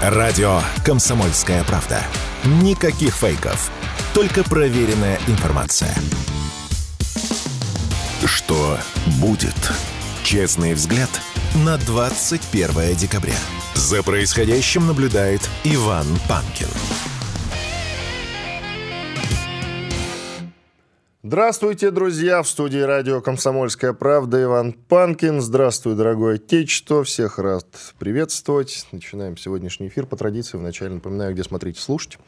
Радио «Комсомольская правда». Никаких фейков. Только проверенная информация. Что будет? Честный взгляд на 21 декабря. За происходящим наблюдает Иван Панкин. Здравствуйте, друзья! В студии радио «Комсомольская правда» Иван Панкин. Здравствуй, дорогое отечество! Всех рад приветствовать. Начинаем сегодняшний эфир по традиции. Вначале напоминаю, где смотреть и слушать.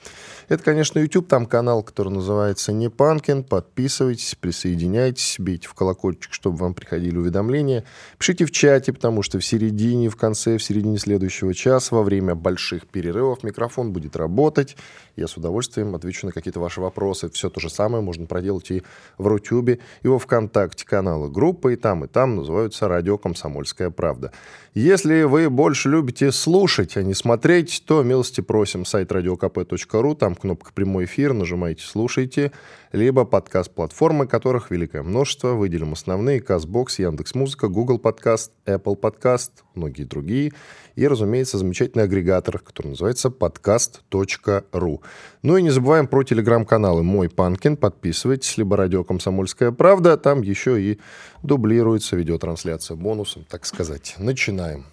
Это, конечно, YouTube, там канал, который называется «Не Панкин». Подписывайтесь, присоединяйтесь, бейте в колокольчик, чтобы вам приходили уведомления. Пишите в чате, потому что в середине, в конце, в середине следующего часа, во время больших перерывов микрофон будет работать. Я с удовольствием отвечу на какие-то ваши вопросы. Все то же самое можно проделать и в Рутюбе, и во Вконтакте каналы группы, и там, и там называются «Радио Комсомольская правда». Если вы больше любите слушать, а не смотреть, то милости просим сайт radiokp.ru, там кнопка «Прямой эфир», нажимайте «Слушайте», либо подкаст-платформы, которых великое множество. Выделим основные. Казбокс, Яндекс.Музыка, Google Подкаст, Apple Подкаст, многие другие. И, разумеется, замечательный агрегатор, который называется подкаст.ру. Ну и не забываем про телеграм-каналы «Мой Панкин». Подписывайтесь, либо «Радио Комсомольская правда». Там еще и дублируется видеотрансляция бонусом, так сказать. Начинаем.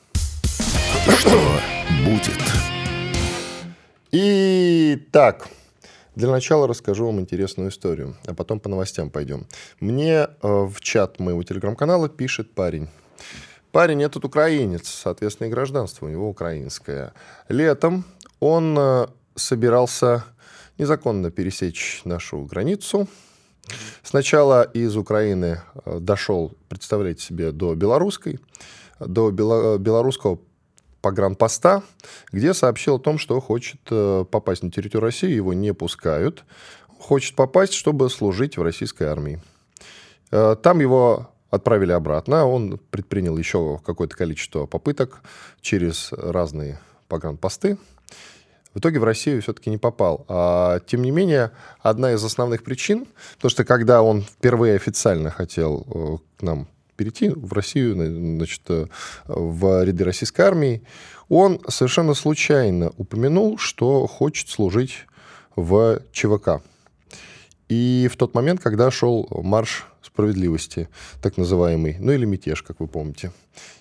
Что будет? Итак, для начала расскажу вам интересную историю, а потом по новостям пойдем. Мне э, в чат моего телеграм-канала пишет парень. Парень этот украинец, соответственно, и гражданство у него украинское. Летом он э, собирался незаконно пересечь нашу границу. Сначала из Украины э, дошел, представляете себе, до белорусской, до бело- белорусского погранпоста, где сообщил о том, что хочет э, попасть на территорию России, его не пускают. Хочет попасть, чтобы служить в российской армии. Э, там его отправили обратно. Он предпринял еще какое-то количество попыток через разные погранпосты. В итоге в Россию все-таки не попал. А, тем не менее, одна из основных причин, то что когда он впервые официально хотел э, к нам перейти в Россию, значит, э, в ряды российской армии, он совершенно случайно упомянул, что хочет служить в ЧВК. И в тот момент, когда шел марш справедливости, так называемый, ну или мятеж, как вы помните.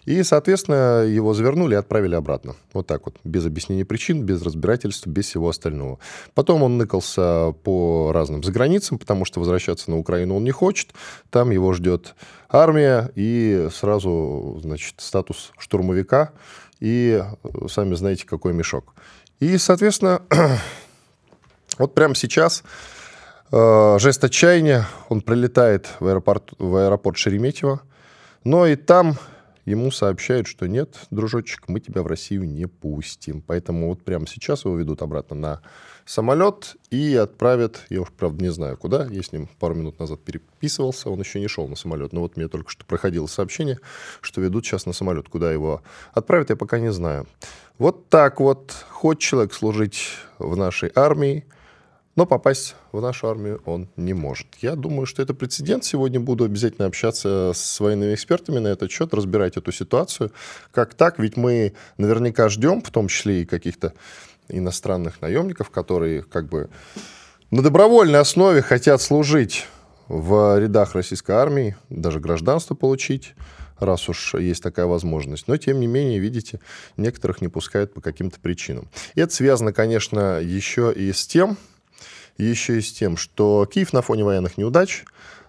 И, соответственно, его завернули и отправили обратно. Вот так вот, без объяснения причин, без разбирательства, без всего остального. Потом он ныкался по разным заграницам, потому что возвращаться на Украину он не хочет. Там его ждет армия и сразу, значит, статус штурмовика и, сами знаете, какой мешок. И, соответственно, вот прямо сейчас жест отчаяния, он прилетает в аэропорт, в аэропорт Шереметьево, но и там ему сообщают, что нет, дружочек, мы тебя в Россию не пустим. Поэтому вот прямо сейчас его ведут обратно на самолет и отправят, я уж, правда, не знаю куда, я с ним пару минут назад переписывался, он еще не шел на самолет, но вот мне только что проходило сообщение, что ведут сейчас на самолет, куда его отправят, я пока не знаю. Вот так вот, хочет человек служить в нашей армии, но попасть в нашу армию он не может. Я думаю, что это прецедент. Сегодня буду обязательно общаться с военными экспертами на этот счет, разбирать эту ситуацию. Как так? Ведь мы наверняка ждем, в том числе и каких-то иностранных наемников, которые как бы на добровольной основе хотят служить в рядах российской армии, даже гражданство получить, раз уж есть такая возможность. Но, тем не менее, видите, некоторых не пускают по каким-то причинам. И это связано, конечно, еще и с тем, еще и с тем, что Киев на фоне военных неудач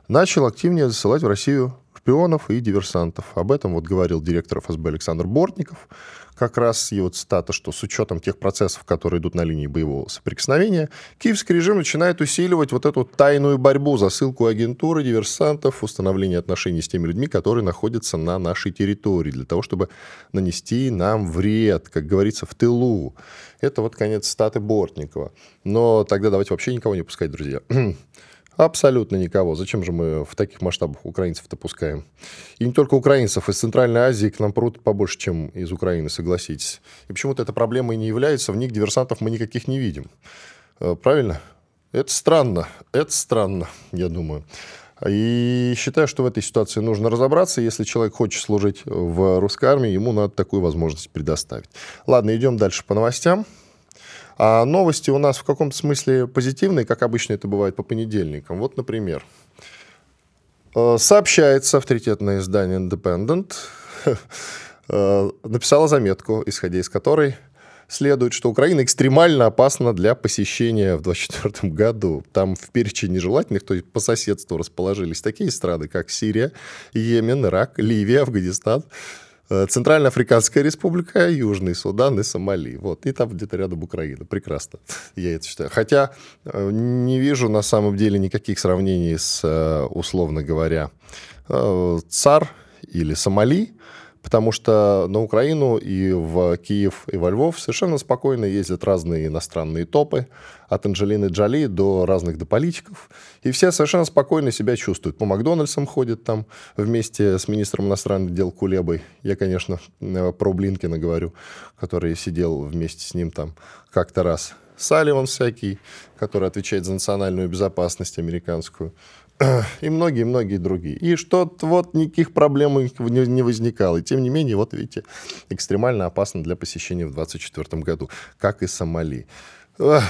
начал активнее засылать в Россию шпионов и диверсантов. Об этом вот говорил директор ФСБ Александр Бортников. Как раз его цитата, что с учетом тех процессов, которые идут на линии боевого соприкосновения, киевский режим начинает усиливать вот эту тайную борьбу, засылку агентуры, диверсантов, установление отношений с теми людьми, которые находятся на нашей территории, для того, чтобы нанести нам вред, как говорится, в тылу. Это вот конец цитаты Бортникова. Но тогда давайте вообще никого не пускать, друзья. Абсолютно никого. Зачем же мы в таких масштабах украинцев-то пускаем? И не только украинцев. Из Центральной Азии к нам прут побольше, чем из Украины, согласитесь. И почему-то эта проблема и не является. В них диверсантов мы никаких не видим. Э, правильно? Это странно. Это странно, я думаю. И считаю, что в этой ситуации нужно разобраться. Если человек хочет служить в русской армии, ему надо такую возможность предоставить. Ладно, идем дальше по новостям. А новости у нас в каком-то смысле позитивные, как обычно это бывает по понедельникам. Вот, например, э, сообщается авторитетное издание Independent, э, написала заметку, исходя из которой следует, что Украина экстремально опасна для посещения в 2024 году. Там в перечне нежелательных, то есть по соседству расположились такие страны, как Сирия, Йемен, Ирак, Ливия, Афганистан, Центральноафриканская республика, Южный Судан и Сомали. Вот. И там где-то рядом Украина. Прекрасно. Я это считаю. Хотя э, не вижу на самом деле никаких сравнений с, э, условно говоря, ЦАР или Сомали потому что на Украину и в Киев и во Львов совершенно спокойно ездят разные иностранные топы, от Анджелины Джоли до разных до политиков, и все совершенно спокойно себя чувствуют. По Макдональдсам ходят там вместе с министром иностранных дел Кулебой. Я, конечно, про Блинкина говорю, который сидел вместе с ним там как-то раз. Салливан всякий, который отвечает за национальную безопасность американскую и многие-многие другие. И что-то вот никаких проблем не возникало. И тем не менее, вот видите, экстремально опасно для посещения в 2024 году, как и Сомали.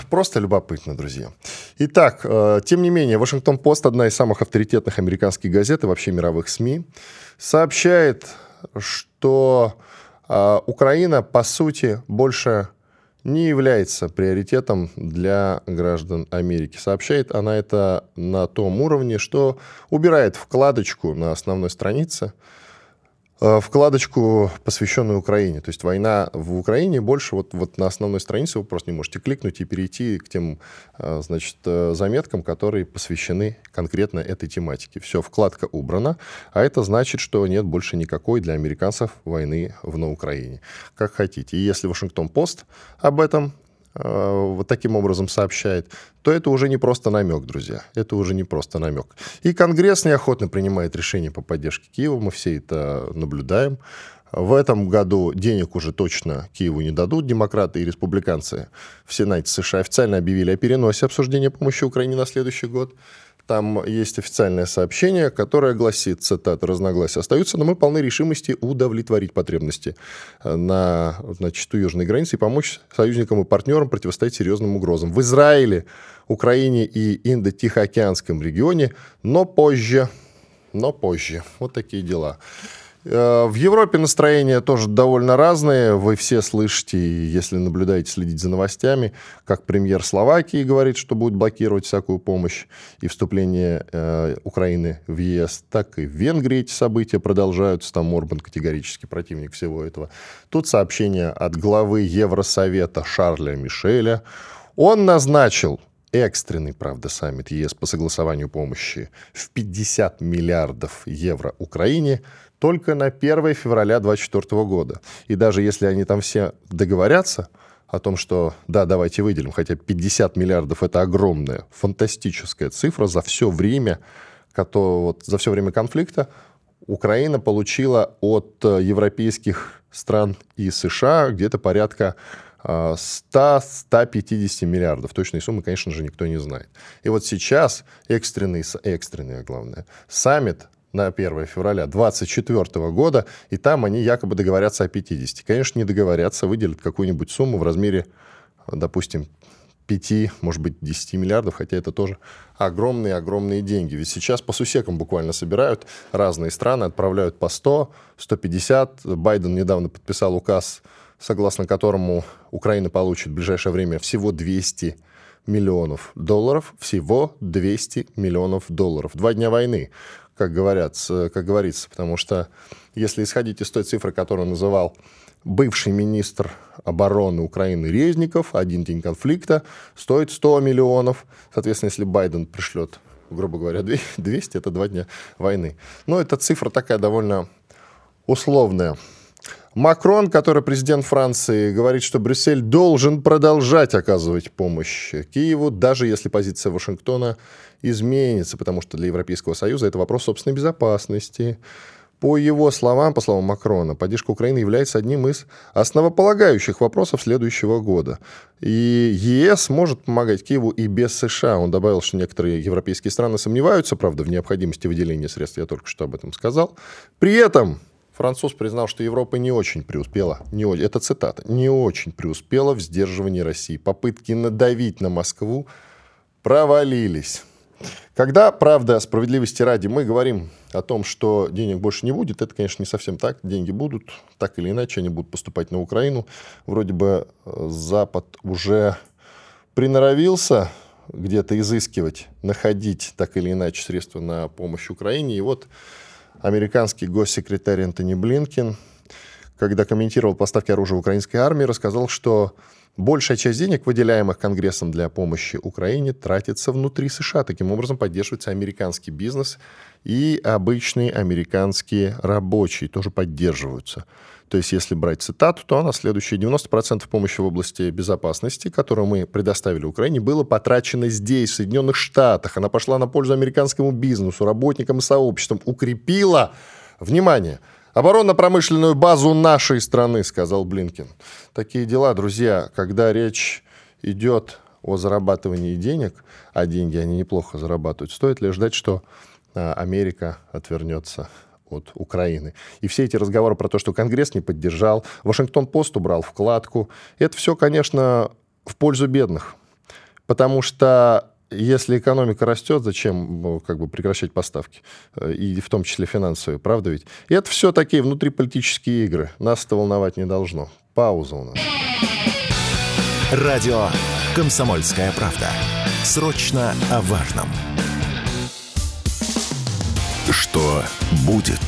Просто любопытно, друзья. Итак, э, тем не менее, Вашингтон-Пост, одна из самых авторитетных американских газет и вообще мировых СМИ, сообщает, что э, Украина, по сути, больше не является приоритетом для граждан Америки. Сообщает она это на том уровне, что убирает вкладочку на основной странице, вкладочку, посвященную Украине. То есть война в Украине больше вот, вот на основной странице вы просто не можете кликнуть и перейти к тем э, значит, э, заметкам, которые посвящены конкретно этой тематике. Все, вкладка убрана, а это значит, что нет больше никакой для американцев войны в на Украине. Как хотите. И если Вашингтон-Пост об этом вот таким образом сообщает, то это уже не просто намек, друзья. Это уже не просто намек. И Конгресс неохотно принимает решения по поддержке Киева. Мы все это наблюдаем. В этом году денег уже точно Киеву не дадут. Демократы и республиканцы в Сенате США официально объявили о переносе обсуждения помощи Украине на следующий год. Там есть официальное сообщение, которое гласит, цитата, разногласия остаются, но мы полны решимости удовлетворить потребности на, значит, у южной границы и помочь союзникам и партнерам противостоять серьезным угрозам. В Израиле, Украине и Индо-Тихоокеанском регионе, но позже. Но позже. Вот такие дела. Э, в Европе настроения тоже довольно разные. Вы все слышите, если наблюдаете, следите за новостями, как премьер Словакии говорит, что будет блокировать всякую помощь и вступление э, Украины в ЕС, так и в Венгрии эти события продолжаются. Там Орбан категорически противник всего этого. Тут сообщение от главы Евросовета Шарля Мишеля. Он назначил экстренный, правда, саммит ЕС по согласованию помощи в 50 миллиардов евро Украине – только на 1 февраля 2024 года. И даже если они там все договорятся о том, что да, давайте выделим, хотя 50 миллиардов это огромная, фантастическая цифра за все время, которое, вот, за все время конфликта, Украина получила от э, европейских стран и США где-то порядка 100-150 миллиардов. Точной суммы, конечно же, никто не знает. И вот сейчас экстренный, экстренный, главное, саммит на 1 февраля 2024 года, и там они якобы договорятся о 50. Конечно, не договорятся, выделят какую-нибудь сумму в размере, допустим, 5, может быть, 10 миллиардов, хотя это тоже огромные-огромные деньги. Ведь сейчас по сусекам буквально собирают разные страны, отправляют по 100, 150. Байден недавно подписал указ, согласно которому Украина получит в ближайшее время всего 200 миллионов долларов, всего 200 миллионов долларов. Два дня войны как, говорят, как говорится, потому что если исходить из той цифры, которую называл бывший министр обороны Украины Резников, один день конфликта стоит 100 миллионов. Соответственно, если Байден пришлет, грубо говоря, 200, это два дня войны. Но эта цифра такая довольно условная. Макрон, который президент Франции, говорит, что Брюссель должен продолжать оказывать помощь Киеву, даже если позиция Вашингтона изменится, потому что для Европейского Союза это вопрос собственной безопасности. По его словам, по словам Макрона, поддержка Украины является одним из основополагающих вопросов следующего года. И ЕС может помогать Киеву и без США. Он добавил, что некоторые европейские страны сомневаются, правда, в необходимости выделения средств, я только что об этом сказал. При этом француз признал, что Европа не очень преуспела, не, это цитата, не очень преуспела в сдерживании России. Попытки надавить на Москву провалились. Когда, правда, справедливости ради, мы говорим о том, что денег больше не будет, это, конечно, не совсем так. Деньги будут, так или иначе, они будут поступать на Украину. Вроде бы э, Запад уже приноровился где-то изыскивать, находить так или иначе средства на помощь Украине. И вот американский госсекретарь Антони Блинкин, когда комментировал поставки оружия украинской армии, рассказал, что Большая часть денег, выделяемых Конгрессом для помощи Украине, тратится внутри США. Таким образом, поддерживается американский бизнес и обычные американские рабочие тоже поддерживаются. То есть, если брать цитату, то на следующие 90% помощи в области безопасности, которую мы предоставили Украине, было потрачено здесь, в Соединенных Штатах. Она пошла на пользу американскому бизнесу, работникам и сообществам, укрепила, внимание, Оборонно-промышленную базу нашей страны, сказал Блинкин. Такие дела, друзья, когда речь идет о зарабатывании денег, а деньги они неплохо зарабатывают, стоит ли ждать, что а, Америка отвернется от Украины. И все эти разговоры про то, что Конгресс не поддержал, Вашингтон-Пост убрал вкладку, это все, конечно, в пользу бедных. Потому что если экономика растет, зачем ну, как бы прекращать поставки? Э, и в том числе финансовые, правда ведь? И это все такие внутриполитические игры. Нас это волновать не должно. Пауза у нас. Радио «Комсомольская правда». Срочно о важном. Что будет?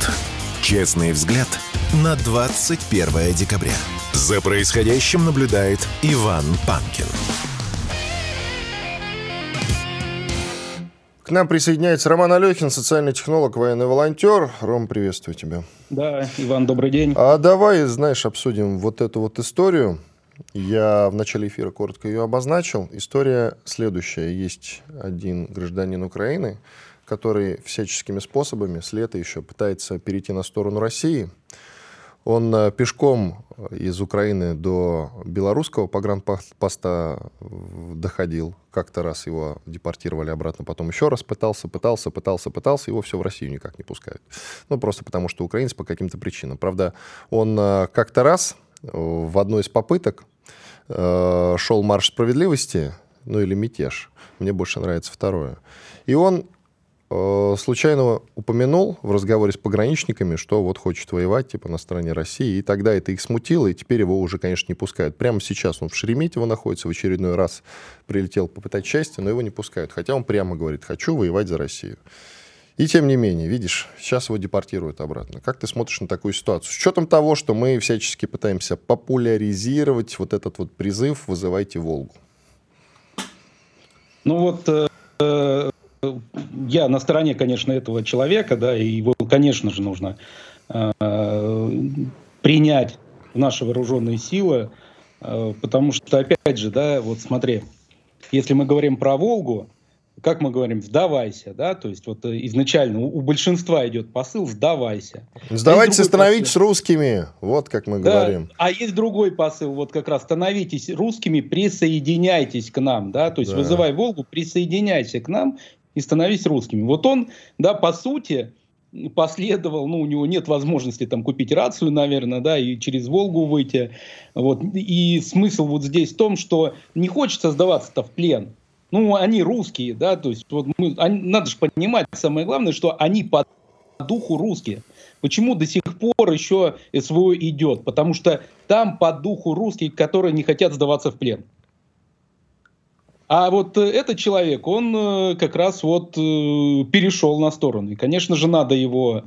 Честный взгляд на 21 декабря. За происходящим наблюдает Иван Панкин. К нам присоединяется Роман Алехин, социальный технолог, военный волонтер. Ром, приветствую тебя. Да, Иван, добрый день. А давай, знаешь, обсудим вот эту вот историю. Я в начале эфира коротко ее обозначил. История следующая. Есть один гражданин Украины, который всяческими способами с лета еще пытается перейти на сторону России – он э, пешком из Украины до белорусского погранпоста доходил. Как-то раз его депортировали обратно, потом еще раз пытался, пытался, пытался, пытался, его все в Россию никак не пускают. Ну, просто потому что украинец по каким-то причинам. Правда, он э, как-то раз э, в одной из попыток шел марш справедливости, ну или мятеж. Мне больше нравится второе. И он Э, случайно упомянул в разговоре с пограничниками, что вот хочет воевать типа на стороне России, и тогда это их смутило, и теперь его уже, конечно, не пускают. Прямо сейчас он в Шереметьево находится, в очередной раз прилетел попытать счастье, но его не пускают, хотя он прямо говорит, хочу воевать за Россию. И тем не менее, видишь, сейчас его депортируют обратно. Как ты смотришь на такую ситуацию? С учетом того, что мы всячески пытаемся популяризировать вот этот вот призыв «Вызывайте Волгу». Ну вот э, я на стороне, конечно, этого человека, да, и его, конечно же, нужно э, принять в наши вооруженные силы, э, потому что, опять же, да, вот смотри, если мы говорим про Волгу, как мы говорим, сдавайся, да, то есть вот э, изначально у, у большинства идет посыл «сдавайся». Сдавайтесь, становитесь посыл. русскими, вот как мы да, говорим. А есть другой посыл, вот как раз становитесь русскими, присоединяйтесь к нам, да, то есть да. вызывай Волгу, присоединяйся к нам и становись русскими. Вот он, да, по сути, последовал, ну, у него нет возможности там купить рацию, наверное, да, и через Волгу выйти. Вот. И смысл вот здесь в том, что не хочется сдаваться-то в плен. Ну, они русские, да, то есть вот мы, они, надо же понимать, самое главное, что они по духу русские. Почему до сих пор еще СВО идет? Потому что там по духу русские, которые не хотят сдаваться в плен. А вот э, этот человек, он э, как раз вот э, перешел на сторону. И, конечно же, надо его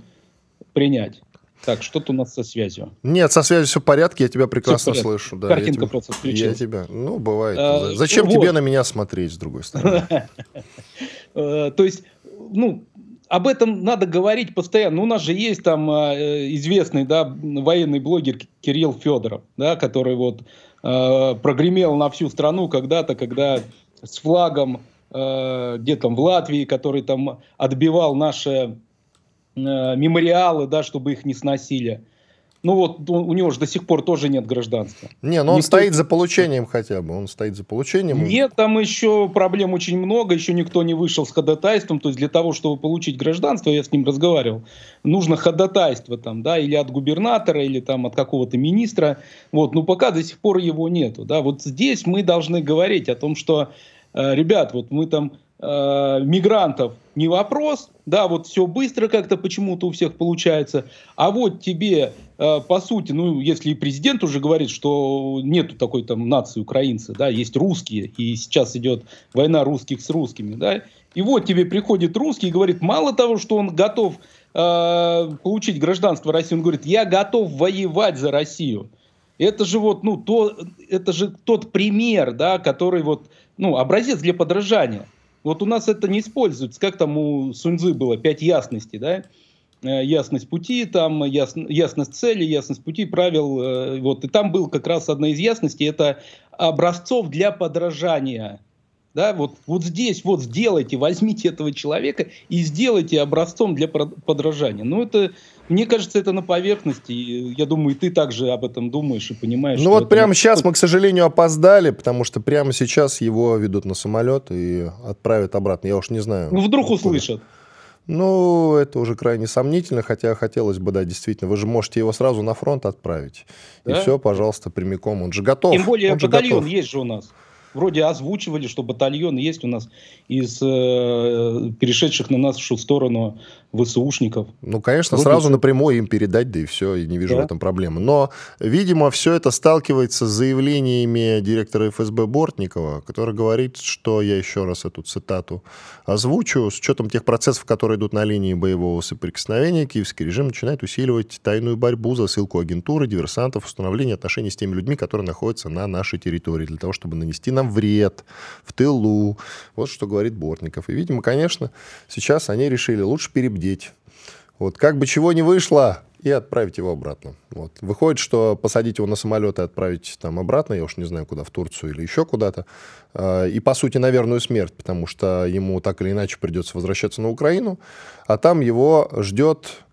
принять. Так, что-то у нас со связью. Нет, со связью все в порядке, я тебя прекрасно слышу. Да, Картинка я просто включилась. Я тебя, ну, бывает. А, Зачем вот. тебе на меня смотреть, с другой стороны? То есть, ну, об этом надо говорить постоянно. Ну, у нас же есть там известный, да, военный блогер Кирилл Федоров, да, который вот прогремел на всю страну когда-то, когда с флагом э, где там в Латвии, который там отбивал наше мемориалы, да, чтобы их не сносили. Ну вот у него же до сих пор тоже нет гражданства. Не, но он никто... стоит за получением хотя бы. Он стоит за получением. Нет, там еще проблем очень много. Еще никто не вышел с ходатайством. То есть для того, чтобы получить гражданство, я с ним разговаривал, нужно ходатайство там, да, или от губернатора, или там от какого-то министра. Вот, но пока до сих пор его нету. Да. Вот здесь мы должны говорить о том, что, э, ребят, вот мы там э, мигрантов не вопрос, да, вот все быстро как-то почему-то у всех получается, а вот тебе, э, по сути, ну, если президент уже говорит, что нету такой там нации украинцы, да, есть русские, и сейчас идет война русских с русскими, да, и вот тебе приходит русский и говорит, мало того, что он готов э, получить гражданство России, он говорит, я готов воевать за Россию. Это же вот, ну, то, это же тот пример, да, который вот, ну, образец для подражания. Вот у нас это не используется. Как там у Суньзы было? Пять ясностей, да? Э, ясность пути, там ясно, ясность цели, ясность пути, правил. Э, вот. И там был как раз одна из ясностей, это образцов для подражания. Да, вот, вот здесь вот сделайте, возьмите этого человека и сделайте образцом для подражания. Ну, это мне кажется, это на поверхности. Я думаю, и ты также об этом думаешь и понимаешь. Ну вот прямо сейчас мы, к сожалению, опоздали, потому что прямо сейчас его ведут на самолет и отправят обратно. Я уж не знаю. Ну вдруг услышат. Ну, это уже крайне сомнительно, хотя хотелось бы, да, действительно, вы же можете его сразу на фронт отправить. Да? И все, пожалуйста, прямиком. Он же готов. Тем более он батальон готов. есть же у нас вроде озвучивали, что батальон есть у нас из э, перешедших на нашу сторону ВСУшников. Ну, конечно, вроде сразу напрямую им передать, да и все, и не вижу да. в этом проблемы. Но, видимо, все это сталкивается с заявлениями директора ФСБ Бортникова, который говорит, что, я еще раз эту цитату озвучу, с учетом тех процессов, которые идут на линии боевого соприкосновения, киевский режим начинает усиливать тайную борьбу за ссылку агентуры, диверсантов, установление отношений с теми людьми, которые находятся на нашей территории, для того, чтобы нанести нам вред в тылу. Вот что говорит Бортников. И, видимо, конечно, сейчас они решили лучше перебдеть. Вот как бы чего не вышло, и отправить его обратно. Вот. Выходит, что посадить его на самолет и отправить там обратно, я уж не знаю куда, в Турцию или еще куда-то, э, и, по сути, на верную смерть, потому что ему так или иначе придется возвращаться на Украину, а там его ждет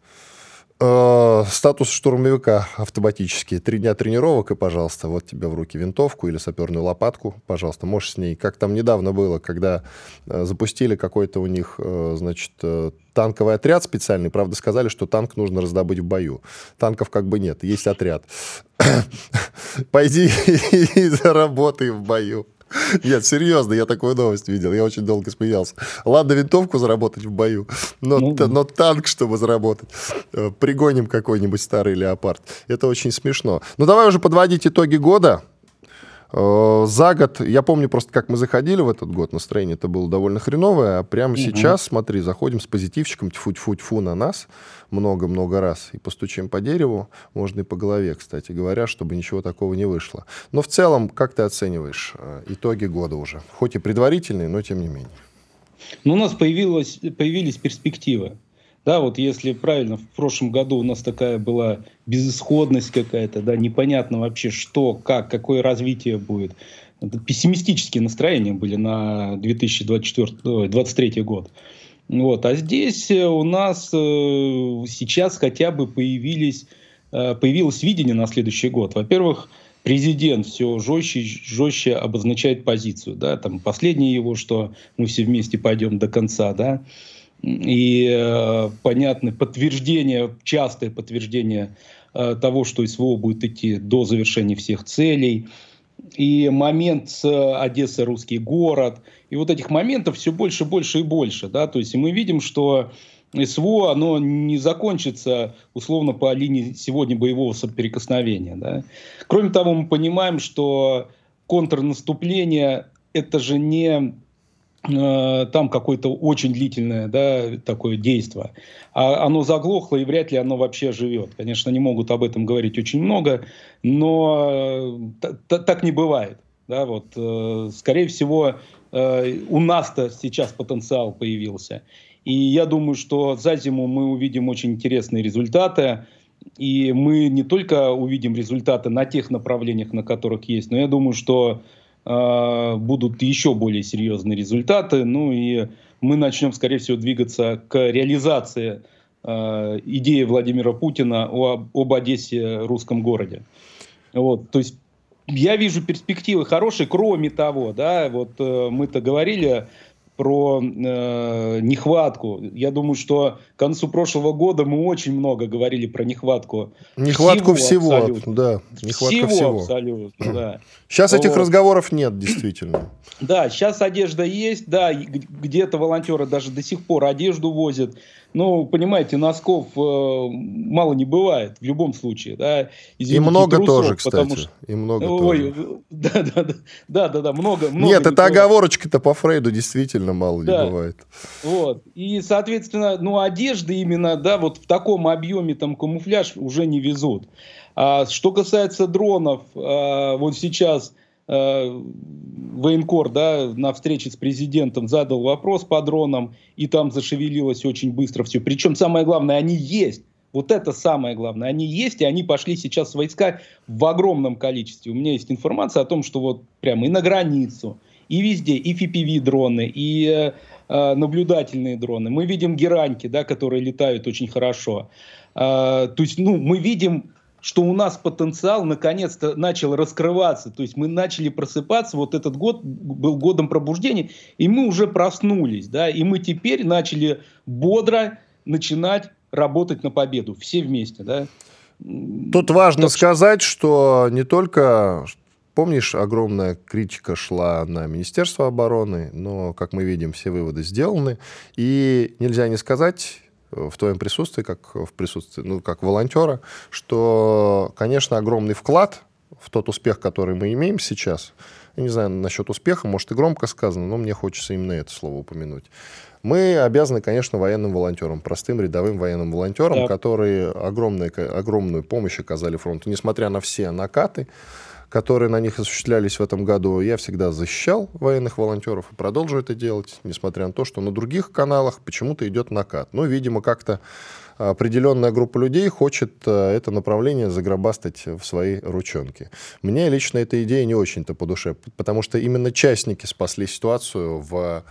Э, статус штурмовика автоматически. Три дня тренировок, и, пожалуйста, вот тебе в руки винтовку или саперную лопатку, пожалуйста, можешь с ней. Как там недавно было, когда э, запустили какой-то у них, э, значит, э, танковый отряд специальный. Правда, сказали, что танк нужно раздобыть в бою. Танков как бы нет, есть отряд. Пойди и заработай в бою. Нет, серьезно, я такую новость видел. Я очень долго смеялся. Ладно, винтовку заработать в бою, но, ну, но танк, чтобы заработать. Э, пригоним какой-нибудь старый леопард. Это очень смешно. Ну, давай уже подводить итоги года. Э, за год, я помню просто, как мы заходили в этот год, настроение это было довольно хреновое, а прямо угу. сейчас, смотри, заходим с позитивчиком, тьфу-тьфу-тьфу на нас много-много раз и постучим по дереву, можно и по голове, кстати говоря, чтобы ничего такого не вышло. Но в целом, как ты оцениваешь э, итоги года уже? Хоть и предварительные, но тем не менее. Ну, у нас появилось, появились перспективы. Да, вот если правильно, в прошлом году у нас такая была безысходность какая-то, да, непонятно вообще что, как, какое развитие будет. Пессимистические настроения были на 2023 год. Вот. А здесь э, у нас э, сейчас хотя бы появились, э, появилось видение на следующий год. Во-первых, президент все жестче жестче обозначает позицию. Да? Там последнее его, что мы все вместе пойдем до конца. Да? И э, понятное подтверждение, частое подтверждение э, того, что СВО будет идти до завершения всех целей, и момент с Одесса русский город, и вот этих моментов все больше, больше и больше, да, то есть мы видим, что СВО, оно не закончится условно по линии сегодня боевого соприкосновения, да. Кроме того, мы понимаем, что контрнаступление это же не Э, там какое-то очень длительное да, такое действие, а оно заглохло и вряд ли оно вообще живет. Конечно, не могут об этом говорить очень много, но э, так не бывает. Да, вот, э, скорее всего, у нас-то сейчас потенциал появился. И я думаю, что за зиму мы увидим очень интересные результаты. И мы не только увидим результаты на тех направлениях, на которых есть, но я думаю, что будут еще более серьезные результаты. Ну и мы начнем, скорее всего, двигаться к реализации э, идея Владимира Путина об, об Одессе, русском городе. Вот, то есть я вижу перспективы хорошие. Кроме того, да, вот э, мы-то говорили про э, нехватку. Я думаю, что к концу прошлого года мы очень много говорили про нехватку. Нехватку всего, всего абсолютно. да. Нехватка всего, всего. абсолютно, да. Сейчас вот. этих разговоров нет, действительно. Да, сейчас одежда есть, да, где-то волонтеры даже до сих пор одежду возят. Ну, понимаете, носков э, мало не бывает в любом случае, да. Извините, и много трусов, тоже, кстати. Что... И много Ой, тоже. Да, да, да, да, да, много, много. Нет, это оговорочка-то по Фрейду действительно мало да. не бывает. Вот. И, соответственно, ну, одежды именно, да, вот в таком объеме там камуфляж уже не везут. А что касается дронов, а, вот сейчас Э, военкор да, на встрече с президентом задал вопрос по дронам, и там зашевелилось очень быстро все. Причем самое главное, они есть. Вот это самое главное. Они есть, и они пошли сейчас в войска в огромном количестве. У меня есть информация о том, что вот прямо и на границу, и везде, и FPV-дроны, и э, э, наблюдательные дроны. Мы видим гераньки, да, которые летают очень хорошо. Э, то есть, ну, мы видим что у нас потенциал наконец-то начал раскрываться. То есть мы начали просыпаться. Вот этот год был годом пробуждения, и мы уже проснулись. Да, и мы теперь начали бодро начинать работать на победу. Все вместе. Да. Тут важно так сказать, что не только Помнишь, огромная критика шла на Министерство обороны, но, как мы видим, все выводы сделаны. И нельзя не сказать, в твоем присутствии, как в присутствии, ну, как волонтера, что, конечно, огромный вклад в тот успех, который мы имеем сейчас, я не знаю насчет успеха, может и громко сказано, но мне хочется именно это слово упомянуть. Мы обязаны, конечно, военным волонтерам, простым рядовым военным волонтерам, да. которые огромную, огромную помощь оказали фронту, несмотря на все накаты, которые на них осуществлялись в этом году, я всегда защищал военных волонтеров и продолжу это делать, несмотря на то, что на других каналах почему-то идет накат. Ну, видимо, как-то определенная группа людей хочет э, это направление загробастать в свои ручонки. Мне лично эта идея не очень-то по душе, потому что именно частники спасли ситуацию в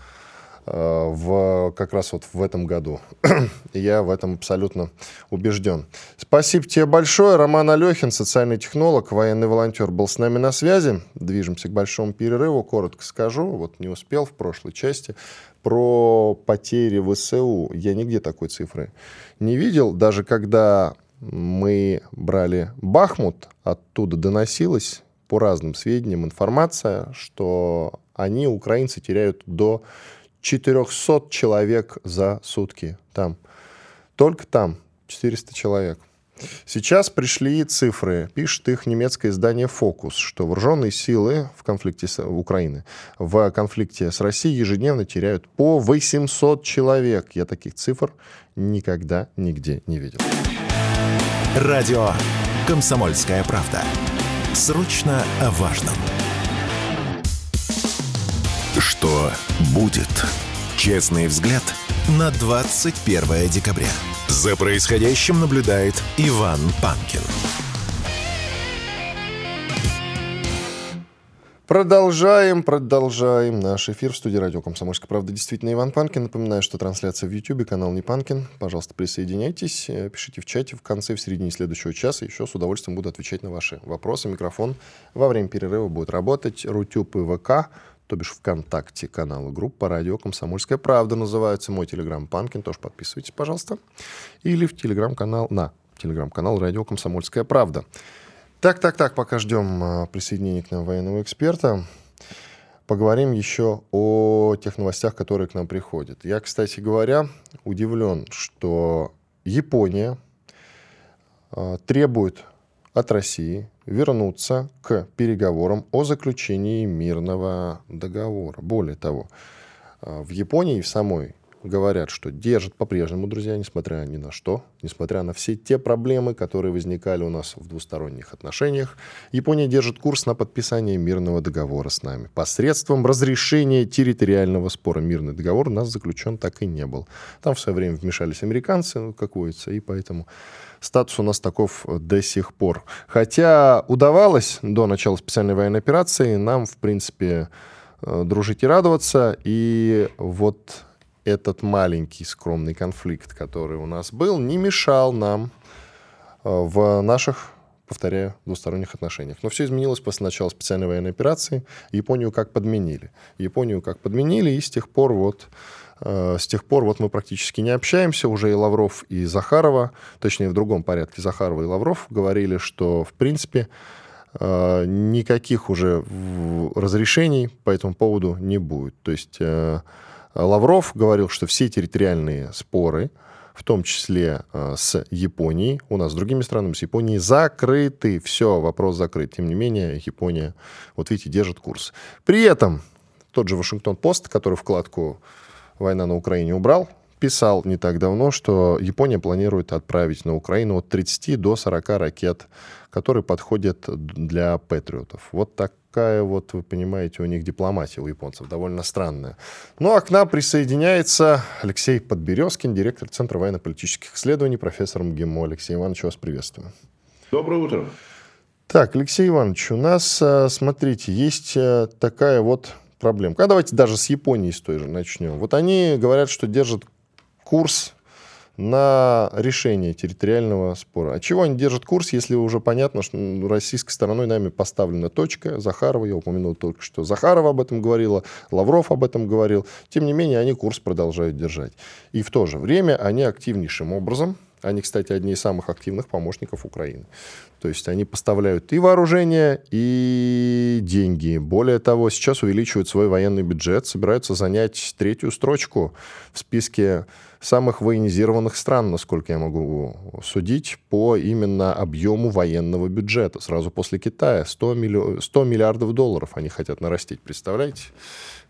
в, как раз вот в этом году. Я в этом абсолютно убежден. Спасибо тебе большое. Роман Алехин, социальный технолог, военный волонтер, был с нами на связи. Движемся к большому перерыву. Коротко скажу, вот не успел в прошлой части, про потери ВСУ. Я нигде такой цифры не видел. Даже когда мы брали Бахмут, оттуда доносилась по разным сведениям информация, что они, украинцы, теряют до 400 человек за сутки там. Только там 400 человек. Сейчас пришли цифры, пишет их немецкое издание «Фокус», что вооруженные силы в конфликте с Украины, в конфликте с Россией ежедневно теряют по 800 человек. Я таких цифр никогда нигде не видел. Радио «Комсомольская правда». Срочно о важном. Что будет? Честный взгляд на 21 декабря. За происходящим наблюдает Иван Панкин. Продолжаем, продолжаем наш эфир в студии радио «Комсомольская правда». Действительно, Иван Панкин. Напоминаю, что трансляция в YouTube, канал Не Панкин. Пожалуйста, присоединяйтесь, э, пишите в чате в конце, в середине следующего часа. Еще с удовольствием буду отвечать на ваши вопросы. Микрофон во время перерыва будет работать. Рутюб и ВК то бишь ВКонтакте канала группа «Радио Комсомольская правда» называется. Мой телеграм Панкин, тоже подписывайтесь, пожалуйста. Или в телеграм-канал, на телеграм-канал «Радио Комсомольская правда». Так, так, так, пока ждем а, присоединения к нам военного эксперта, поговорим еще о тех новостях, которые к нам приходят. Я, кстати говоря, удивлен, что Япония э, требует от России вернуться к переговорам о заключении мирного договора. Более того, э, в Японии и в самой говорят, что держат по-прежнему, друзья, несмотря ни на что, несмотря на все те проблемы, которые возникали у нас в двусторонних отношениях, Япония держит курс на подписание мирного договора с нами. Посредством разрешения территориального спора мирный договор у нас заключен так и не был. Там в свое время вмешались американцы, ну, как водится, и поэтому статус у нас таков до сих пор. Хотя удавалось до начала специальной военной операции нам, в принципе, э, дружить и радоваться. И вот этот маленький скромный конфликт, который у нас был, не мешал нам э, в наших повторяю, двусторонних отношениях. Но все изменилось после начала специальной военной операции. Японию как подменили. Японию как подменили, и с тех пор вот э, с тех пор вот мы практически не общаемся. Уже и Лавров, и Захарова, точнее в другом порядке, Захарова и Лавров говорили, что в принципе э, никаких уже разрешений по этому поводу не будет. То есть Лавров говорил, что все территориальные споры, в том числе э, с Японией. У нас с другими странами, с Японией закрыты. Все, вопрос закрыт. Тем не менее, Япония, вот видите, держит курс. При этом тот же Вашингтон-Пост, который вкладку «Война на Украине» убрал, писал не так давно, что Япония планирует отправить на Украину от 30 до 40 ракет, которые подходят для патриотов. Вот так такая вот, вы понимаете, у них дипломатия у японцев, довольно странная. Ну а к нам присоединяется Алексей Подберезкин, директор Центра военно-политических исследований, профессор МГИМО. Алексей Иванович, вас приветствую. Доброе утро. Так, Алексей Иванович, у нас, э, смотрите, есть э, такая вот проблема. А давайте даже с Японией с той же начнем. Вот они говорят, что держат курс на решение территориального спора. От чего они держат курс, если уже понятно, что российской стороной нами поставлена точка. Захарова, я упомянул только что, Захарова об этом говорила, Лавров об этом говорил. Тем не менее, они курс продолжают держать. И в то же время они активнейшим образом, они, кстати, одни из самых активных помощников Украины. То есть они поставляют и вооружение, и деньги. Более того, сейчас увеличивают свой военный бюджет, собираются занять третью строчку в списке самых военизированных стран, насколько я могу судить, по именно объему военного бюджета. Сразу после Китая 100, миллион, 100 миллиардов долларов они хотят нарастить, представляете?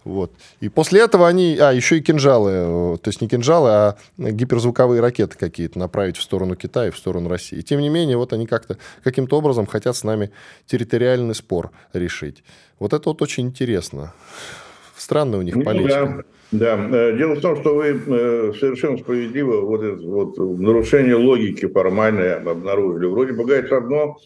Вот. И после этого они... А, еще и кинжалы, э, то есть не кинжалы, а гиперзвуковые ракеты какие-то направить в сторону Китая и в сторону России. И тем не менее, вот они как-то каким-то образом хотят с нами территориальный спор решить. Вот это вот очень интересно. Странная у них ну, политика. Да, да. Э, дело в том, что вы э, совершенно справедливо вот это вот нарушение логики формальное обнаружили. Вроде бы говорится одно,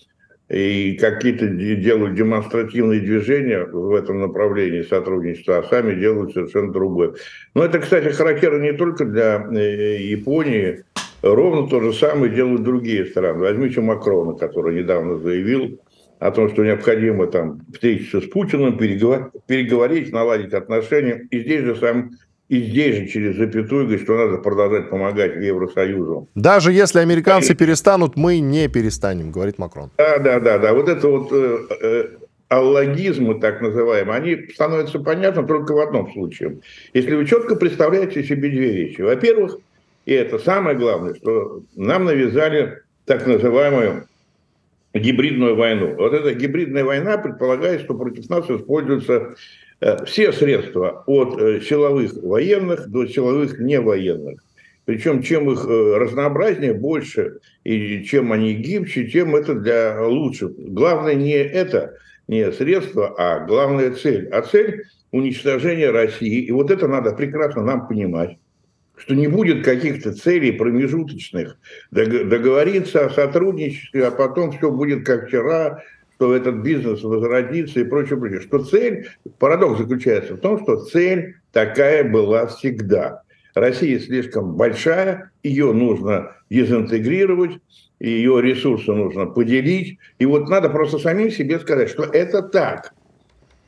и какие-то делают демонстративные движения в этом направлении сотрудничества, а сами делают совершенно другое. Но это, кстати, характерно не только для э, Японии, ровно то же самое делают другие страны. Возьмите Макрона, который недавно заявил о том, что необходимо там встретиться с Путиным, переговорить, наладить отношения. И здесь же сам и здесь же через запятую говорит, что надо продолжать помогать Евросоюзу. Даже если американцы и... перестанут, мы не перестанем, говорит Макрон. Да, да, да, да. Вот это вот э, э, аллогизмы, так называемые, они становятся понятны только в одном случае. Если вы четко представляете себе две вещи. Во-первых, и это самое главное, что нам навязали так называемую гибридную войну. Вот эта гибридная война предполагает, что против нас используются э, все средства от э, силовых военных до силовых невоенных. Причем чем их э, разнообразнее, больше, и чем они гибче, тем это для лучше. Главное не это, не средство, а главная цель. А цель – уничтожение России. И вот это надо прекрасно нам понимать что не будет каких-то целей промежуточных, договориться о сотрудничестве, а потом все будет как вчера, что этот бизнес возродится и прочее, прочее. Что цель, парадокс заключается в том, что цель такая была всегда. Россия слишком большая, ее нужно дезинтегрировать, ее ресурсы нужно поделить. И вот надо просто самим себе сказать, что это так.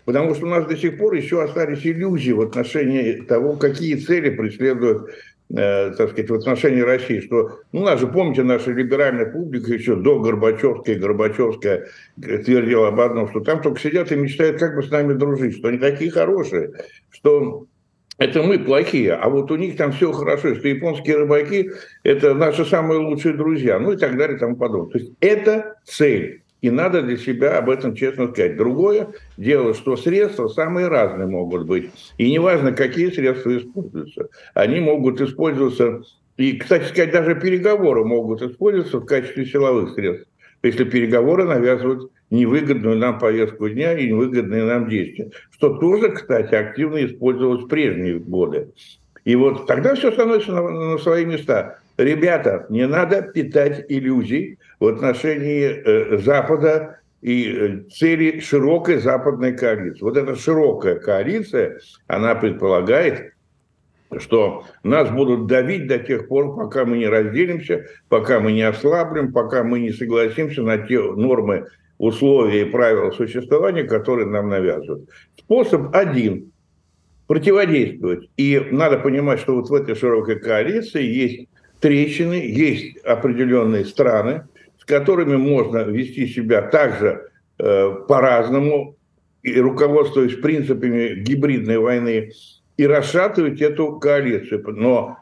Потому что у нас до сих пор еще остались иллюзии в отношении того, какие цели преследуют э, так сказать, в отношении России, что, ну, нас же, помните, наша либеральная публика еще до Горбачевской, Горбачевская твердила об одном, что там только сидят и мечтают, как бы с нами дружить, что они такие хорошие, что это мы плохие, а вот у них там все хорошо, что японские рыбаки – это наши самые лучшие друзья, ну и так далее и тому подобное. То есть это цель. И надо для себя об этом честно сказать. Другое дело, что средства самые разные могут быть. И неважно, какие средства используются. Они могут использоваться, и, кстати сказать, даже переговоры могут использоваться в качестве силовых средств. Если переговоры навязывают невыгодную нам повестку дня и невыгодные нам действия. Что тоже, кстати, активно использовалось в прежние годы. И вот тогда все становится на, на свои места. Ребята, не надо питать иллюзий в отношении э, Запада и э, цели широкой западной коалиции. Вот эта широкая коалиция, она предполагает что нас будут давить до тех пор, пока мы не разделимся, пока мы не ослаблем, пока мы не согласимся на те нормы, условия и правила существования, которые нам навязывают. Способ один – противодействовать. И надо понимать, что вот в этой широкой коалиции есть трещины, есть определенные страны, которыми можно вести себя также э, по-разному, и руководствуясь принципами гибридной войны, и расшатывать эту коалицию. Но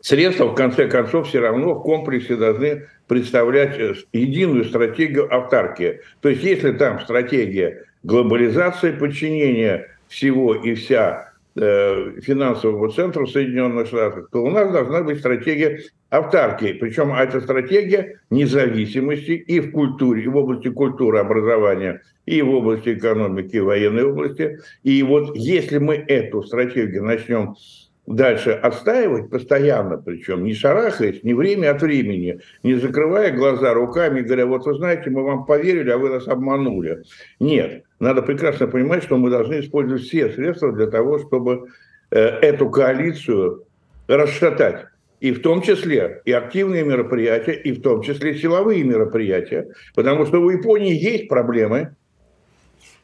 средства, в конце концов, все равно в комплексе должны представлять э, единую стратегию автаркии. То есть, если там стратегия глобализации подчинения всего и вся э, финансового центра Соединенных Штатов, то у нас должна быть стратегия автаркии. Причем эта стратегия независимости и в культуре, и в области культуры, образования, и в области экономики, и военной области. И вот если мы эту стратегию начнем дальше отстаивать постоянно, причем не шарахаясь, не время от времени, не закрывая глаза руками, говоря, вот вы знаете, мы вам поверили, а вы нас обманули. Нет, надо прекрасно понимать, что мы должны использовать все средства для того, чтобы э, эту коалицию расшатать. И в том числе и активные мероприятия, и в том числе силовые мероприятия. Потому что у Японии есть проблемы,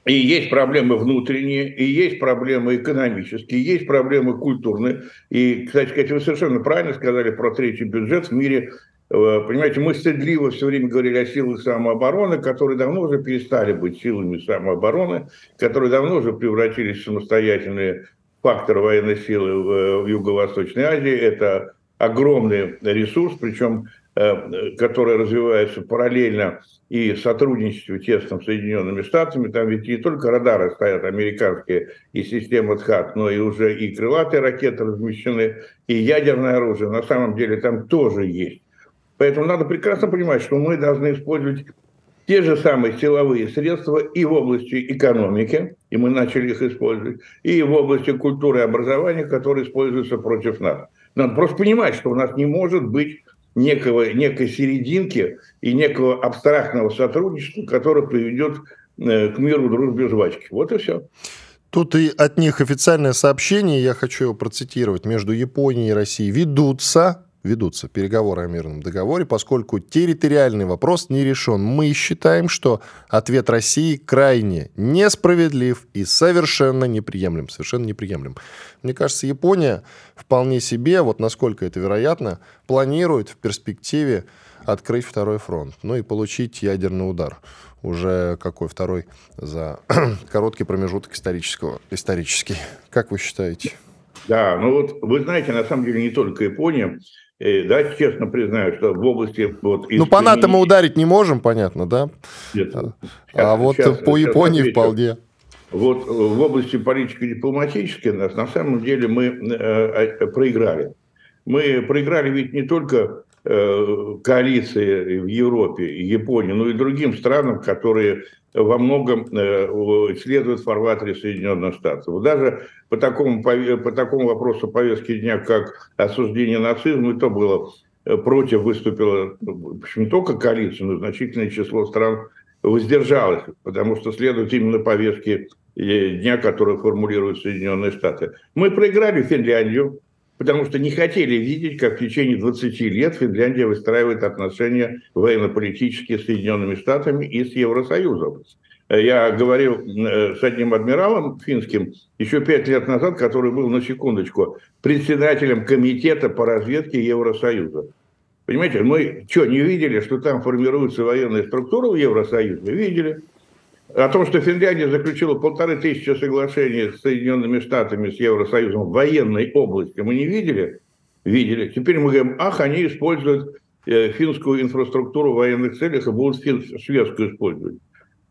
и есть проблемы внутренние, и есть проблемы экономические, есть проблемы культурные. И, кстати сказать, вы совершенно правильно сказали про третий бюджет в мире. Э, понимаете, мы стыдливо все время говорили о силах самообороны, которые давно уже перестали быть силами самообороны, которые давно уже превратились в самостоятельные факторы военной силы в, в Юго-Восточной Азии. Это огромный ресурс, причем Э, которая развивается параллельно и сотрудничеству тесном с Соединенными Штатами. Там ведь не только радары стоят американские и система ТХАТ, но и уже и крылатые ракеты размещены, и ядерное оружие на самом деле там тоже есть. Поэтому надо прекрасно понимать, что мы должны использовать те же самые силовые средства и в области экономики, и мы начали их использовать, и в области культуры и образования, которые используются против нас. Надо просто понимать, что у нас не может быть некого, некой серединки и некого абстрактного сотрудничества, которое приведет э, к миру, дружбе, жвачки. Вот и все. Тут и от них официальное сообщение, я хочу его процитировать, между Японией и Россией ведутся ведутся переговоры о мирном договоре, поскольку территориальный вопрос не решен. Мы считаем, что ответ России крайне несправедлив и совершенно неприемлем. Совершенно неприемлем. Мне кажется, Япония вполне себе, вот насколько это вероятно, планирует в перспективе открыть второй фронт, ну и получить ядерный удар. Уже какой второй за короткий промежуток исторического, исторический. Как вы считаете? Да, ну вот вы знаете, на самом деле не только Япония, да, честно признаю, что в области... Вот, ну, по НАТО мы ударить не можем, понятно, да? Нет. Сейчас, а вот сейчас, по Японии отвечу. вполне. Вот в области политико-дипломатической нас на самом деле мы э, проиграли. Мы проиграли ведь не только э, коалиции в Европе Японии, но и другим странам, которые во многом э, следует в фарватере Соединенных Штатов. Даже по такому, по такому вопросу повестки дня, как осуждение нацизма, это было э, против выступила, в общем, не только коалиция, но значительное число стран воздержалось, потому что следует именно повестке э, дня, которую формулируют Соединенные Штаты. Мы проиграли Финляндию, потому что не хотели видеть, как в течение 20 лет Финляндия выстраивает отношения военно-политические с Соединенными Штатами и с Евросоюзом. Я говорил э, с одним адмиралом финским еще пять лет назад, который был, на секундочку, председателем комитета по разведке Евросоюза. Понимаете, мы что, не видели, что там формируется военная структура в Евросоюзе? Видели. О том, что Финляндия заключила полторы тысячи соглашений с Соединенными Штатами, с Евросоюзом в военной области, мы не видели? Видели. Теперь мы говорим, ах, они используют э, финскую инфраструктуру в военных целях и будут фин, шведскую использовать.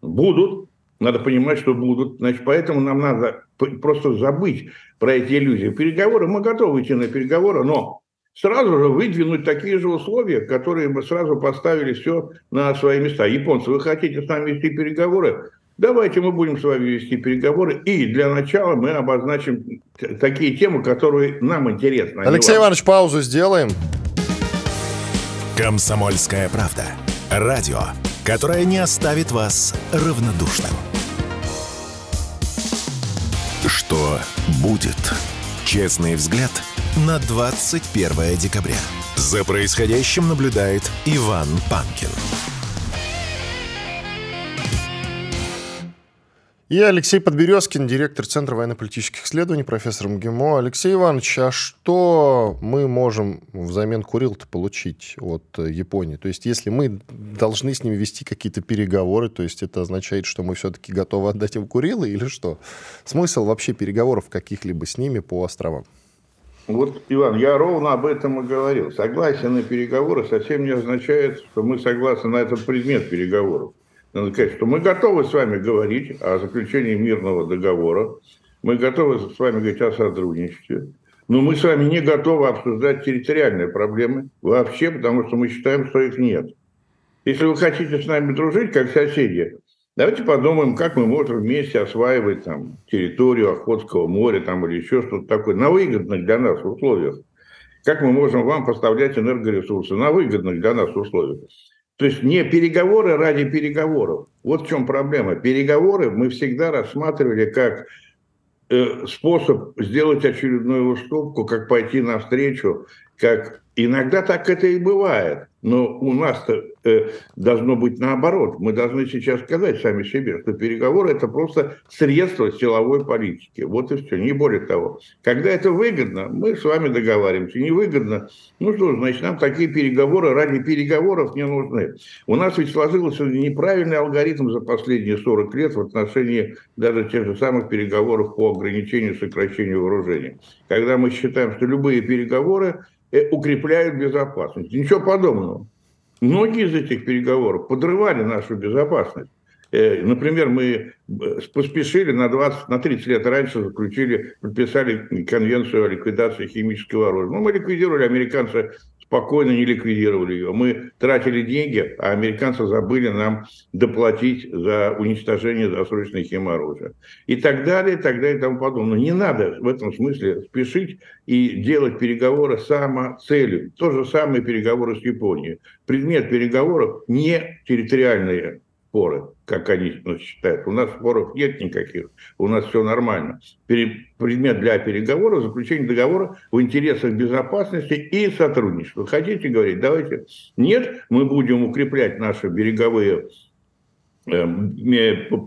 Будут. Надо понимать, что будут. Значит, поэтому нам надо просто забыть про эти иллюзии. Переговоры, мы готовы идти на переговоры, но сразу же выдвинуть такие же условия, которые бы сразу поставили все на свои места. Японцы, вы хотите с нами вести переговоры? Давайте мы будем с вами вести переговоры, и для начала мы обозначим такие темы, которые нам интересны. Алексей Иванович, паузу сделаем. Комсомольская правда. Радио, которое не оставит вас равнодушным. Что будет? Честный взгляд на 21 декабря. За происходящим наблюдает Иван Панкин. И Алексей Подберезкин, директор Центра военно-политических исследований, профессор МГИМО. Алексей Иванович, а что мы можем взамен Курил-то получить от Японии? То есть если мы должны с ними вести какие-то переговоры, то есть это означает, что мы все-таки готовы отдать им Курилы или что? Смысл вообще переговоров каких-либо с ними по островам? Вот, Иван, я ровно об этом и говорил. Согласие на переговоры совсем не означает, что мы согласны на этот предмет переговоров. Надо сказать, что мы готовы с вами говорить о заключении мирного договора, мы готовы с вами говорить о сотрудничестве, но мы с вами не готовы обсуждать территориальные проблемы вообще, потому что мы считаем, что их нет. Если вы хотите с нами дружить, как соседи, давайте подумаем, как мы можем вместе осваивать там, территорию Охотского моря там, или еще что-то такое на выгодных для нас условиях. Как мы можем вам поставлять энергоресурсы на выгодных для нас условиях. То есть не переговоры ради переговоров. Вот в чем проблема. Переговоры мы всегда рассматривали как э, способ сделать очередную уступку, как пойти навстречу, как иногда так это и бывает. Но у нас-то э, должно быть наоборот. Мы должны сейчас сказать сами себе, что переговоры – это просто средство силовой политики. Вот и все, не более того. Когда это выгодно, мы с вами договариваемся. Невыгодно, ну что, значит, нам такие переговоры ради переговоров не нужны. У нас ведь сложился неправильный алгоритм за последние 40 лет в отношении даже тех же самых переговоров по ограничению, сокращению вооружений. Когда мы считаем, что любые переговоры укрепляют безопасность. Ничего подобного. Многие из этих переговоров подрывали нашу безопасность. Э, например, мы э, поспешили на 20, на 30 лет раньше заключили, подписали конвенцию о ликвидации химического оружия. Ну, мы ликвидировали, американцы спокойно не ликвидировали ее. Мы тратили деньги, а американцы забыли нам доплатить за уничтожение досрочной химоружия. И так далее, и так далее, и тому подобное. Не надо в этом смысле спешить и делать переговоры самоцелью. То же самое переговоры с Японией. Предмет переговоров не территориальные споры, как они ну, считают. У нас споров нет никаких, у нас все нормально. Предмет для переговоров, заключение договора в интересах безопасности и сотрудничества. Хотите говорить, давайте. Нет, мы будем укреплять наши береговые э,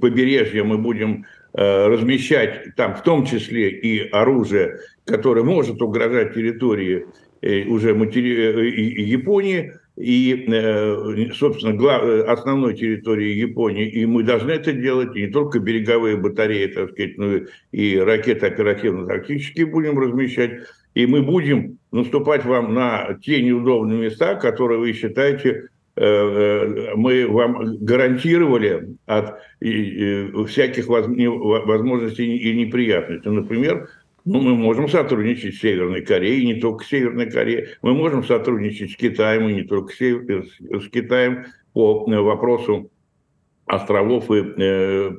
побережья, мы будем э, размещать там в том числе и оружие, которое может угрожать территории э, уже матери... Японии, и, э, собственно, глав... Э, основной территории Японии, и мы должны это делать, и не только береговые батареи, так сказать, но и ракеты оперативно-тактические будем размещать, и мы будем наступать вам на те неудобные места, которые вы считаете, э, мы вам гарантировали от всяких возможностей и неприятностей. Например, ну, мы можем сотрудничать с Северной Кореей, не только с Северной Кореей. Мы можем сотрудничать с Китаем, и не только с, с Китаем по э, вопросу островов и, э,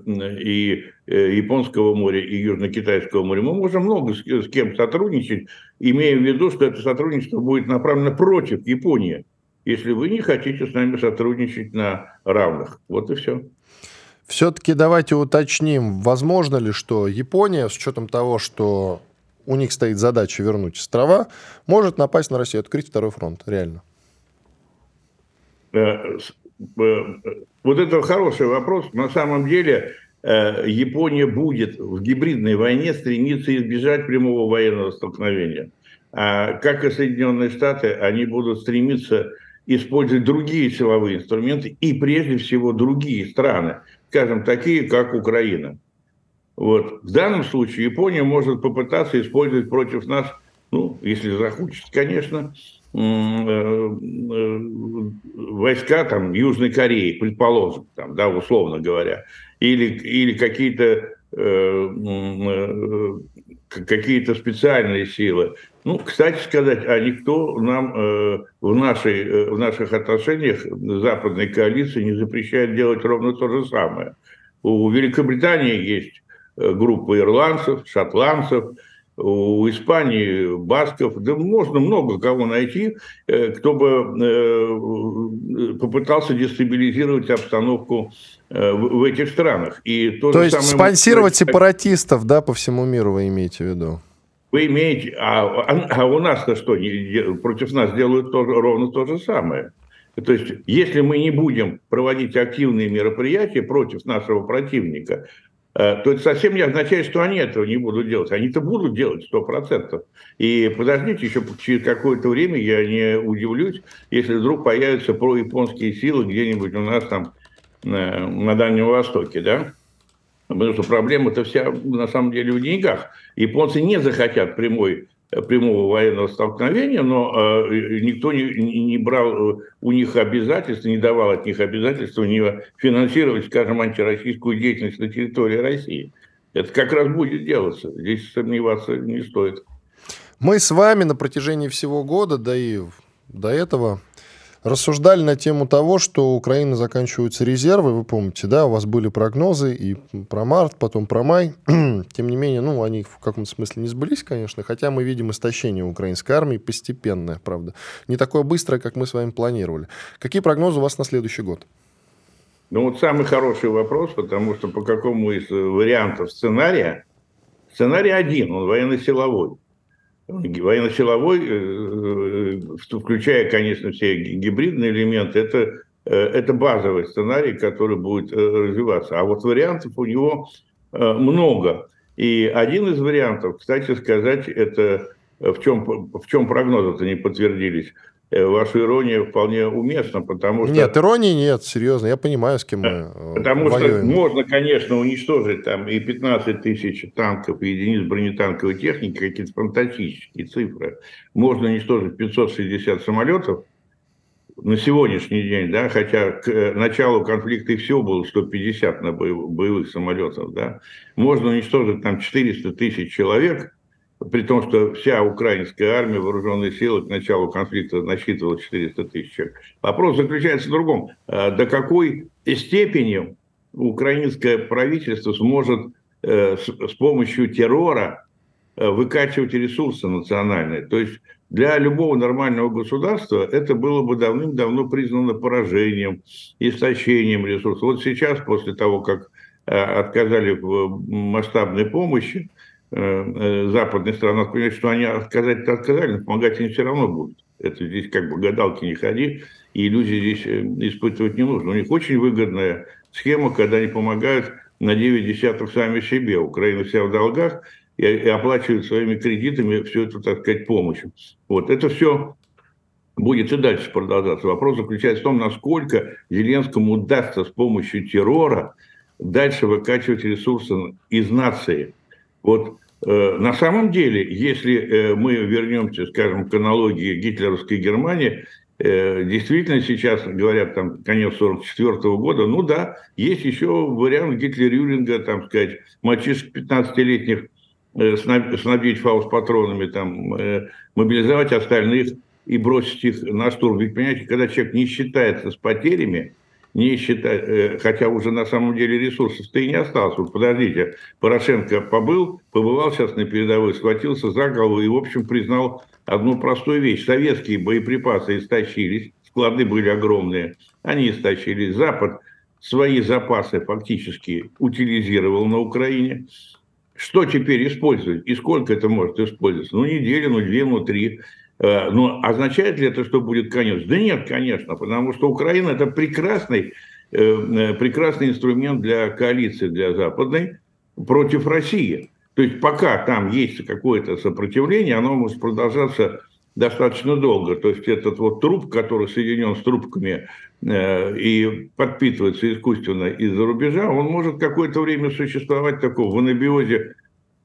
и э, Японского моря, и Южно-Китайского моря. Мы можем много с, с кем сотрудничать, имея в виду, что это сотрудничество будет направлено против Японии, если вы не хотите с нами сотрудничать на равных. Вот и все. Все-таки давайте уточним, возможно ли, что Япония, с учетом того, что у них стоит задача вернуть острова, может напасть на Россию, открыть второй фронт, реально? Э, э, вот это хороший вопрос. На самом деле э, Япония будет в гибридной войне стремиться избежать прямого военного столкновения. А как и Соединенные Штаты, они будут стремиться использовать другие силовые инструменты и прежде всего другие страны скажем, такие, как Украина. Вот. В данном случае Япония может попытаться использовать против нас, ну, если захочет, конечно, э, э, войска там, Южной Кореи, предположим, там, да, условно говоря, или, или какие-то э, какие-то специальные силы. Ну, кстати сказать, а никто нам э, в, нашей, э, в наших отношениях западной коалиции не запрещает делать ровно то же самое. У Великобритании есть э, группа ирландцев, шотландцев, у Испании басков, да можно много кого найти, э, кто бы э, попытался дестабилизировать обстановку в этих странах. И то, то есть самое спонсировать может... сепаратистов, да, по всему миру вы имеете в виду? Вы имеете... А, а, а у нас-то что? Против нас делают то, ровно то же самое. То есть, если мы не будем проводить активные мероприятия против нашего противника, э, то это совсем не означает, что они этого не будут делать. Они-то будут делать сто процентов. И подождите, еще через какое-то время я не удивлюсь, если вдруг появятся прояпонские силы где-нибудь у нас там э, на Дальнем Востоке, да? Потому что проблема-то вся на самом деле в деньгах. Японцы не захотят прямой прямого военного столкновения, но э, никто не, не брал э, у них обязательства, не давал от них обязательства не финансировать, скажем, антироссийскую деятельность на территории России. Это как раз будет делаться. Здесь сомневаться не стоит. Мы с вами на протяжении всего года, да и до этого рассуждали на тему того, что у Украины заканчиваются резервы, вы помните, да, у вас были прогнозы и про март, потом про май. Тем не менее, ну, они в каком-то смысле не сбылись, конечно, хотя мы видим истощение украинской армии постепенное, правда. Не такое быстрое, как мы с вами планировали. Какие прогнозы у вас на следующий год? Ну, вот самый хороший вопрос, потому что по какому из вариантов сценария, сценарий один, он военно-силовой военно-силовой, э, э, включая, конечно, все гибридные элементы, это, э, это базовый сценарий, который будет развиваться. А вот вариантов у него много. И один из вариантов, кстати сказать, это в чем, в чем прогнозы-то не подтвердились – ваша ирония вполне уместна, потому что... Нет, иронии нет, серьезно, я понимаю, с кем мы э, Потому воюем. что можно, конечно, уничтожить там и 15 тысяч танков, и единиц бронетанковой техники, какие-то фантастические цифры. Можно уничтожить 560 самолетов на сегодняшний день, да, хотя к э, началу конфликта и все было 150 на боевых самолетов, да. Можно уничтожить там 400 тысяч человек – при том, что вся украинская армия, вооруженные силы к началу конфликта насчитывала 400 тысяч человек. Вопрос заключается в другом. А до какой степени украинское правительство сможет э, с помощью террора э, выкачивать ресурсы национальные. То есть для любого нормального государства это было бы давным-давно признано поражением, истощением ресурсов. Вот сейчас, после того, как э, отказали в масштабной помощи, Э, э, западные страны понимают, что они отказать-то отказали, но помогать они все равно будут. Это здесь как бы гадалки не ходи, и иллюзии здесь э, испытывать не нужно. У них очень выгодная схема, когда они помогают на 9 десятых сами себе. Украина вся в долгах и, и оплачивает своими кредитами всю эту, так сказать, помощь. Вот это все будет и дальше продолжаться. Вопрос заключается в том, насколько Зеленскому удастся с помощью террора дальше выкачивать ресурсы из нации. Вот Э, на самом деле, если э, мы вернемся, скажем, к аналогии гитлеровской Германии, э, действительно сейчас говорят там конец 44 года, ну да, есть еще вариант Гитлер-Юринга, там сказать, мальчишек 15-летних снабдить фаус-патронами, там, мобилизовать остальных и бросить их на штурм. Ведь, понимаете, когда человек не считается с потерями, не считать, э, хотя уже на самом деле ресурсов-то и не осталось. Вот подождите, Порошенко побыл, побывал сейчас на передовой, схватился за голову и, в общем, признал одну простую вещь. Советские боеприпасы истощились, склады были огромные, они истощились. Запад свои запасы фактически утилизировал на Украине. Что теперь использовать? И сколько это может использоваться? Ну, неделю, ну, две, ну, три. Э, но означает ли это, что будет конец? Да нет, конечно, потому что Украина это прекрасный, э, э, прекрасный инструмент для коалиции, для западной против России. То есть пока там есть какое-то сопротивление, оно может продолжаться достаточно долго. То есть этот вот труп, который соединен с трубками и подпитывается искусственно из-за рубежа, он может какое-то время существовать такого в анабиозе,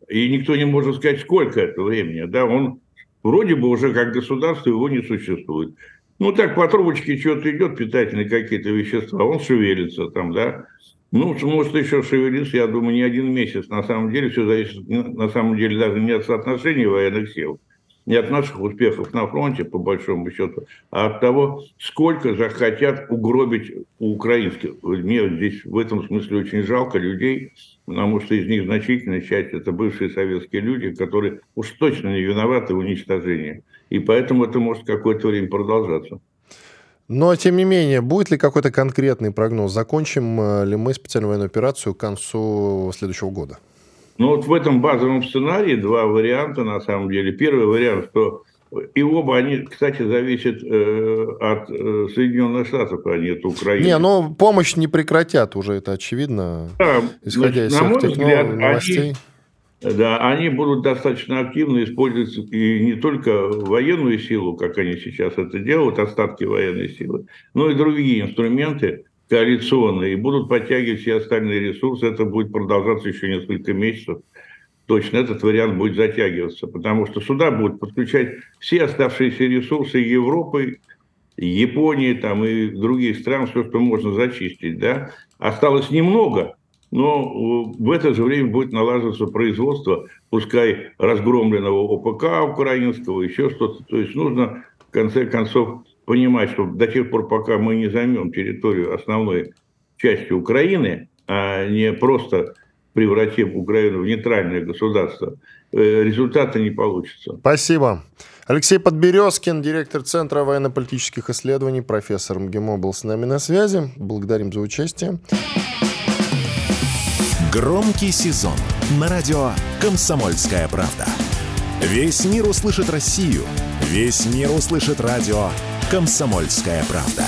и никто не может сказать, сколько это времени. Да? Он Вроде бы уже как государство его не существует. Ну, так по трубочке что-то идет, питательные какие-то вещества, он шевелится там, да. Ну, может еще шевелиться, я думаю, не один месяц. На самом деле все зависит, на самом деле, даже не от соотношения военных сил, не от наших успехов на фронте, по большому счету, а от того, сколько захотят угробить у украинских. Мне здесь в этом смысле очень жалко людей, потому что из них значительная часть – это бывшие советские люди, которые уж точно не виноваты в уничтожении. И поэтому это может какое-то время продолжаться. Но, тем не менее, будет ли какой-то конкретный прогноз? Закончим э, ли мы специальную военную операцию к концу следующего года? Ну вот в этом базовом сценарии два варианта на самом деле. Первый вариант, что и оба они, кстати, зависят э, от э, Соединенных Штатов, а не от Украины. Не, ну помощь не прекратят уже, это очевидно, да, исходя из всех тех взгляд, новостей. Они, да, они будут достаточно активно использовать и не только военную силу, как они сейчас это делают, остатки военной силы, но и другие инструменты коалиционные, и будут подтягивать все остальные ресурсы. Это будет продолжаться еще несколько месяцев точно этот вариант будет затягиваться, потому что сюда будут подключать все оставшиеся ресурсы Европы, Японии там, и других стран, все, что можно зачистить. Да? Осталось немного, но в это же время будет налаживаться производство, пускай разгромленного ОПК украинского, еще что-то. То есть нужно, в конце концов, понимать, что до тех пор, пока мы не займем территорию основной части Украины, а не просто превратив Украину в нейтральное государство, э, результата не получится. Спасибо. Алексей Подберезкин, директор Центра военно-политических исследований, профессор МГИМО, был с нами на связи. Благодарим за участие. Громкий сезон на радио «Комсомольская правда». Весь мир услышит Россию. Весь мир услышит радио «Комсомольская правда».